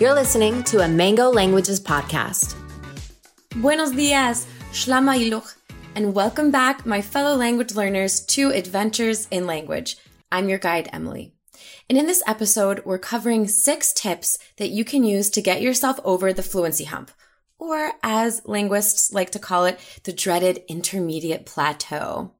You're listening to a Mango Languages podcast. Buenos dias, shlama and welcome back, my fellow language learners, to Adventures in Language. I'm your guide, Emily. And in this episode, we're covering six tips that you can use to get yourself over the fluency hump, or as linguists like to call it, the dreaded intermediate plateau.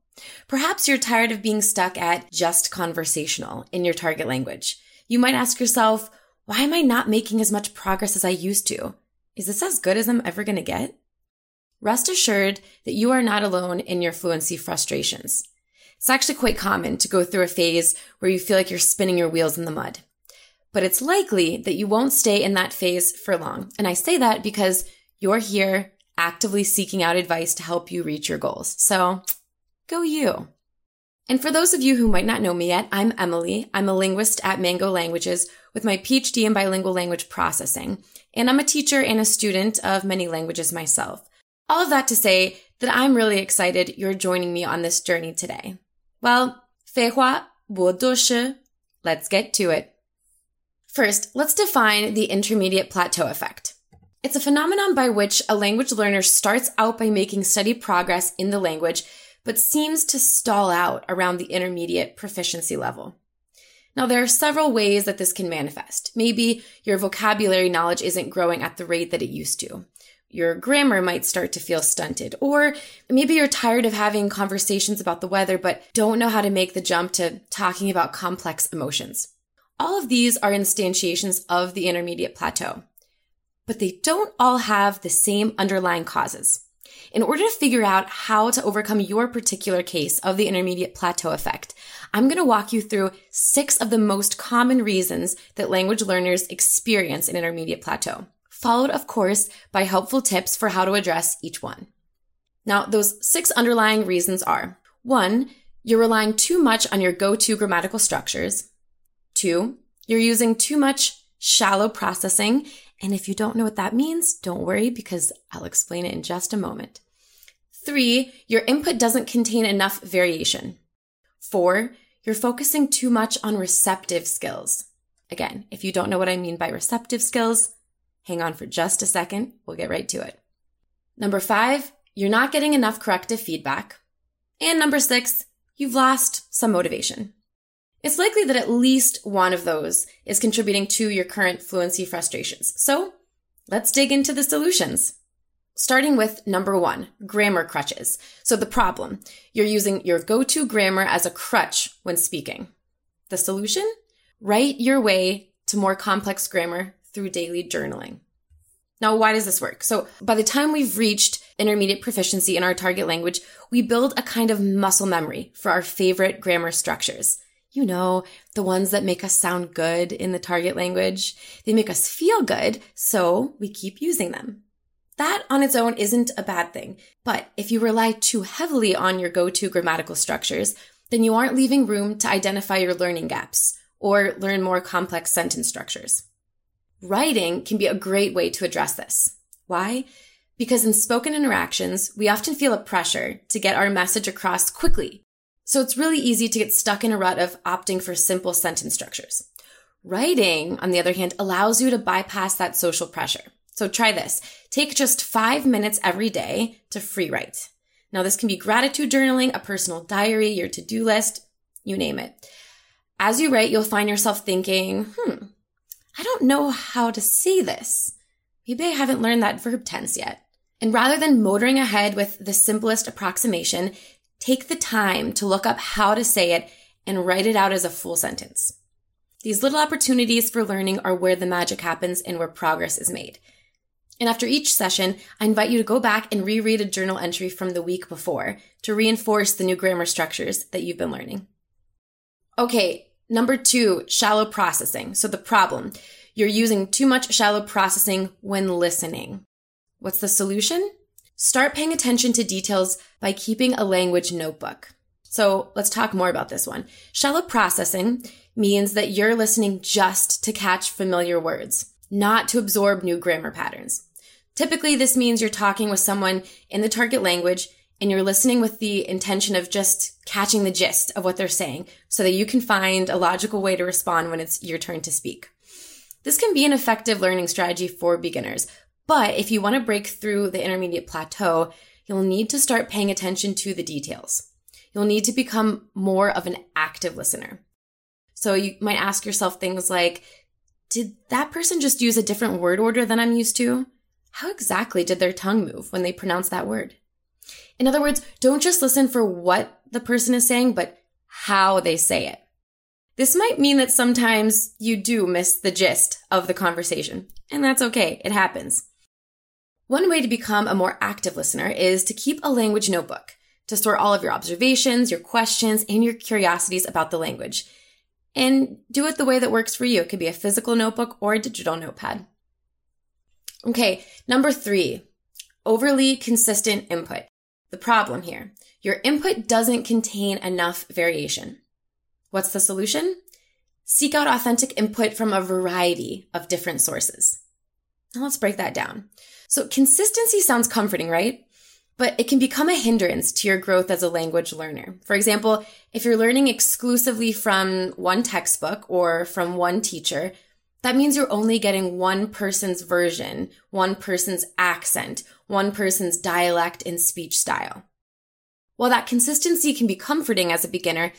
Perhaps you're tired of being stuck at just conversational in your target language. You might ask yourself, why am I not making as much progress as I used to? Is this as good as I'm ever going to get? Rest assured that you are not alone in your fluency frustrations. It's actually quite common to go through a phase where you feel like you're spinning your wheels in the mud. But it's likely that you won't stay in that phase for long. And I say that because you're here actively seeking out advice to help you reach your goals. So go you. And for those of you who might not know me yet, I'm Emily. I'm a linguist at Mango Languages with my PhD in bilingual language processing. And I'm a teacher and a student of many languages myself. All of that to say that I'm really excited you're joining me on this journey today. Well, Feihua Wudoshe, let's get to it. First, let's define the intermediate plateau effect. It's a phenomenon by which a language learner starts out by making steady progress in the language but seems to stall out around the intermediate proficiency level. Now, there are several ways that this can manifest. Maybe your vocabulary knowledge isn't growing at the rate that it used to. Your grammar might start to feel stunted. Or maybe you're tired of having conversations about the weather, but don't know how to make the jump to talking about complex emotions. All of these are instantiations of the intermediate plateau, but they don't all have the same underlying causes. In order to figure out how to overcome your particular case of the intermediate plateau effect, I'm going to walk you through six of the most common reasons that language learners experience an intermediate plateau, followed, of course, by helpful tips for how to address each one. Now, those six underlying reasons are one, you're relying too much on your go-to grammatical structures. Two, you're using too much shallow processing and if you don't know what that means, don't worry because I'll explain it in just a moment. Three, your input doesn't contain enough variation. Four, you're focusing too much on receptive skills. Again, if you don't know what I mean by receptive skills, hang on for just a second. We'll get right to it. Number five, you're not getting enough corrective feedback. And number six, you've lost some motivation. It's likely that at least one of those is contributing to your current fluency frustrations. So let's dig into the solutions. Starting with number one, grammar crutches. So the problem, you're using your go-to grammar as a crutch when speaking. The solution? Write your way to more complex grammar through daily journaling. Now, why does this work? So by the time we've reached intermediate proficiency in our target language, we build a kind of muscle memory for our favorite grammar structures you know, the ones that make us sound good in the target language. They make us feel good, so we keep using them. That on its own isn't a bad thing, but if you rely too heavily on your go-to grammatical structures, then you aren't leaving room to identify your learning gaps or learn more complex sentence structures. Writing can be a great way to address this. Why? Because in spoken interactions, we often feel a pressure to get our message across quickly so it's really easy to get stuck in a rut of opting for simple sentence structures. Writing, on the other hand, allows you to bypass that social pressure. So try this. Take just five minutes every day to free write. Now, this can be gratitude journaling, a personal diary, your to-do list, you name it. As you write, you'll find yourself thinking, hmm, I don't know how to say this. Maybe I haven't learned that verb tense yet. And rather than motoring ahead with the simplest approximation, Take the time to look up how to say it and write it out as a full sentence. These little opportunities for learning are where the magic happens and where progress is made. And after each session, I invite you to go back and reread a journal entry from the week before to reinforce the new grammar structures that you've been learning. Okay, number two, shallow processing. So the problem, you're using too much shallow processing when listening. What's the solution? Start paying attention to details by keeping a language notebook. So let's talk more about this one. Shallow processing means that you're listening just to catch familiar words, not to absorb new grammar patterns. Typically, this means you're talking with someone in the target language and you're listening with the intention of just catching the gist of what they're saying so that you can find a logical way to respond when it's your turn to speak. This can be an effective learning strategy for beginners. But if you want to break through the intermediate plateau, you'll need to start paying attention to the details. You'll need to become more of an active listener. So you might ask yourself things like, did that person just use a different word order than I'm used to? How exactly did their tongue move when they pronounced that word? In other words, don't just listen for what the person is saying, but how they say it. This might mean that sometimes you do miss the gist of the conversation, and that's okay. It happens. One way to become a more active listener is to keep a language notebook to store all of your observations, your questions, and your curiosities about the language. And do it the way that works for you. It could be a physical notebook or a digital notepad. Okay, number three, overly consistent input. The problem here, your input doesn't contain enough variation. What's the solution? Seek out authentic input from a variety of different sources. Now let's break that down. So consistency sounds comforting, right? But it can become a hindrance to your growth as a language learner. For example, if you're learning exclusively from one textbook or from one teacher, that means you're only getting one person's version, one person's accent, one person's dialect and speech style. While that consistency can be comforting as a beginner,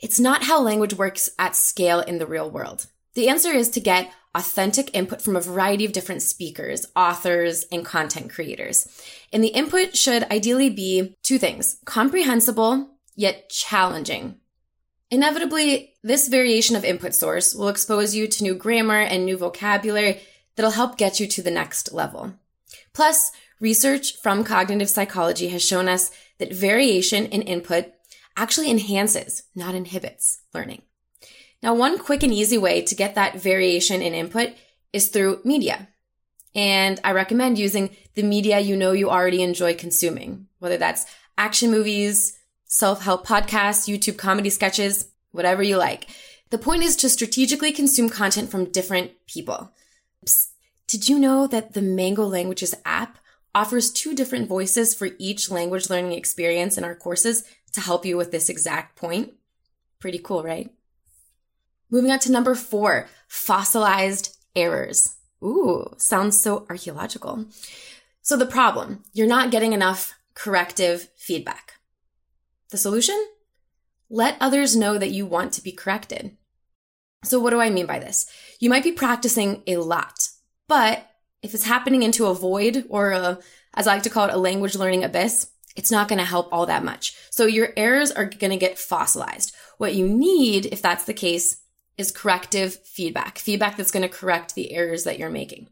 it's not how language works at scale in the real world. The answer is to get authentic input from a variety of different speakers, authors, and content creators. And the input should ideally be two things comprehensible, yet challenging. Inevitably, this variation of input source will expose you to new grammar and new vocabulary that'll help get you to the next level. Plus, research from cognitive psychology has shown us that variation in input actually enhances, not inhibits learning. Now, one quick and easy way to get that variation in input is through media. And I recommend using the media you know you already enjoy consuming, whether that's action movies, self-help podcasts, YouTube comedy sketches, whatever you like. The point is to strategically consume content from different people. Psst, did you know that the Mango Languages app offers two different voices for each language learning experience in our courses to help you with this exact point? Pretty cool, right? Moving on to number four, fossilized errors. Ooh, sounds so archaeological. So the problem, you're not getting enough corrective feedback. The solution? Let others know that you want to be corrected. So what do I mean by this? You might be practicing a lot, but if it's happening into a void or a, as I like to call it, a language learning abyss, it's not going to help all that much. So your errors are going to get fossilized. What you need, if that's the case, is corrective feedback, feedback that's going to correct the errors that you're making.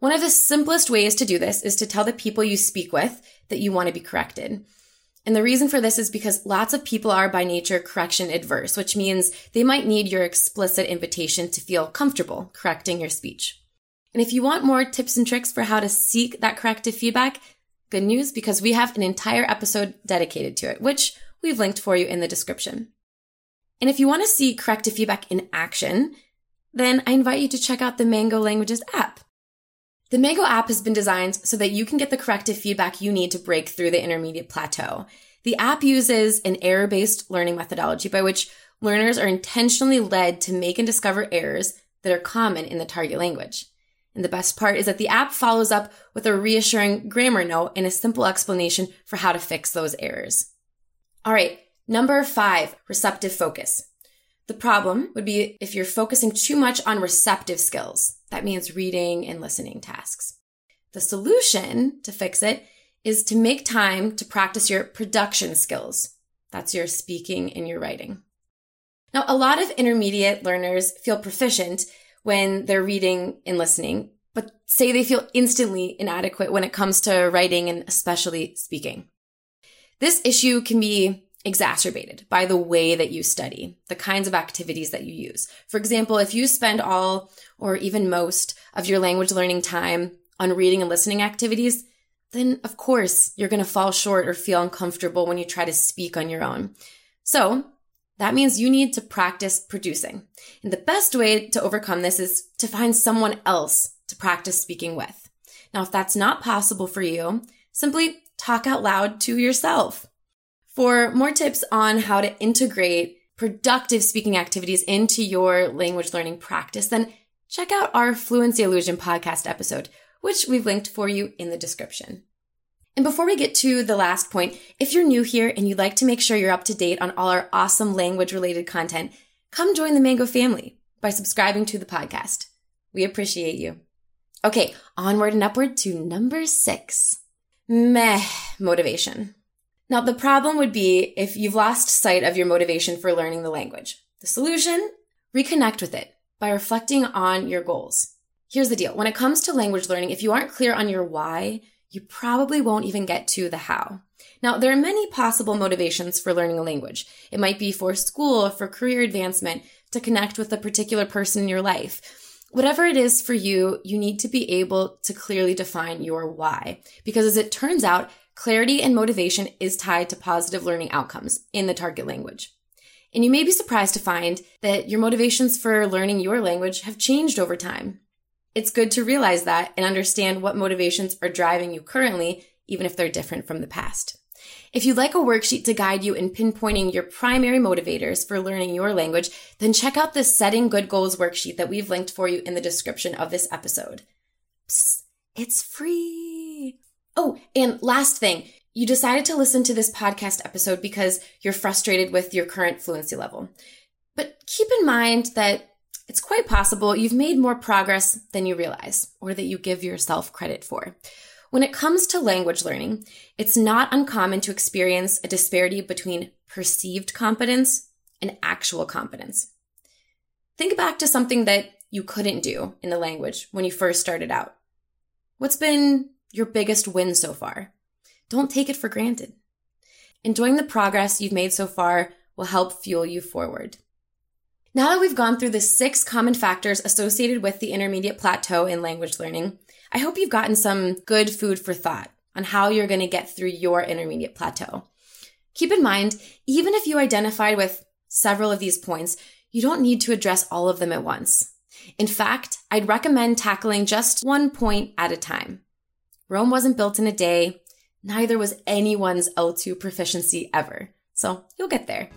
One of the simplest ways to do this is to tell the people you speak with that you want to be corrected. And the reason for this is because lots of people are by nature correction adverse, which means they might need your explicit invitation to feel comfortable correcting your speech. And if you want more tips and tricks for how to seek that corrective feedback, good news because we have an entire episode dedicated to it, which we've linked for you in the description. And if you want to see corrective feedback in action, then I invite you to check out the Mango Languages app. The Mango app has been designed so that you can get the corrective feedback you need to break through the intermediate plateau. The app uses an error based learning methodology by which learners are intentionally led to make and discover errors that are common in the target language. And the best part is that the app follows up with a reassuring grammar note and a simple explanation for how to fix those errors. All right, Number five, receptive focus. The problem would be if you're focusing too much on receptive skills. That means reading and listening tasks. The solution to fix it is to make time to practice your production skills. That's your speaking and your writing. Now, a lot of intermediate learners feel proficient when they're reading and listening, but say they feel instantly inadequate when it comes to writing and especially speaking. This issue can be exacerbated by the way that you study, the kinds of activities that you use. For example, if you spend all or even most of your language learning time on reading and listening activities, then of course you're going to fall short or feel uncomfortable when you try to speak on your own. So that means you need to practice producing. And the best way to overcome this is to find someone else to practice speaking with. Now, if that's not possible for you, simply talk out loud to yourself. For more tips on how to integrate productive speaking activities into your language learning practice, then check out our Fluency Illusion podcast episode, which we've linked for you in the description. And before we get to the last point, if you're new here and you'd like to make sure you're up to date on all our awesome language related content, come join the Mango family by subscribing to the podcast. We appreciate you. Okay, onward and upward to number six. Meh motivation. Now, the problem would be if you've lost sight of your motivation for learning the language. The solution? Reconnect with it by reflecting on your goals. Here's the deal. When it comes to language learning, if you aren't clear on your why, you probably won't even get to the how. Now, there are many possible motivations for learning a language. It might be for school, for career advancement, to connect with a particular person in your life. Whatever it is for you, you need to be able to clearly define your why. Because as it turns out, clarity and motivation is tied to positive learning outcomes in the target language. And you may be surprised to find that your motivations for learning your language have changed over time. It's good to realize that and understand what motivations are driving you currently, even if they're different from the past. If you'd like a worksheet to guide you in pinpointing your primary motivators for learning your language, then check out the Setting Good Goals worksheet that we've linked for you in the description of this episode. Psst, it's free. Oh, and last thing, you decided to listen to this podcast episode because you're frustrated with your current fluency level. But keep in mind that it's quite possible you've made more progress than you realize or that you give yourself credit for. When it comes to language learning, it's not uncommon to experience a disparity between perceived competence and actual competence. Think back to something that you couldn't do in the language when you first started out. What's been your biggest win so far? Don't take it for granted. Enjoying the progress you've made so far will help fuel you forward. Now that we've gone through the six common factors associated with the intermediate plateau in language learning, I hope you've gotten some good food for thought on how you're going to get through your intermediate plateau. Keep in mind, even if you identified with several of these points, you don't need to address all of them at once. In fact, I'd recommend tackling just one point at a time. Rome wasn't built in a day. Neither was anyone's L2 proficiency ever. So you'll get there.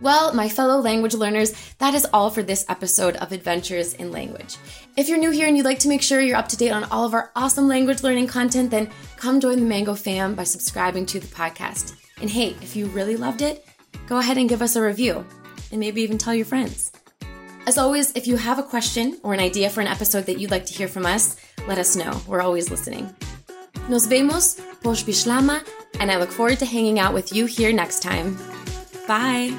Well, my fellow language learners, that is all for this episode of Adventures in Language. If you're new here and you'd like to make sure you're up to date on all of our awesome language learning content, then come join the Mango fam by subscribing to the podcast. And hey, if you really loved it, go ahead and give us a review and maybe even tell your friends. As always, if you have a question or an idea for an episode that you'd like to hear from us, let us know. We're always listening. Nos vemos, Posh Bishlama, and I look forward to hanging out with you here next time. Bye.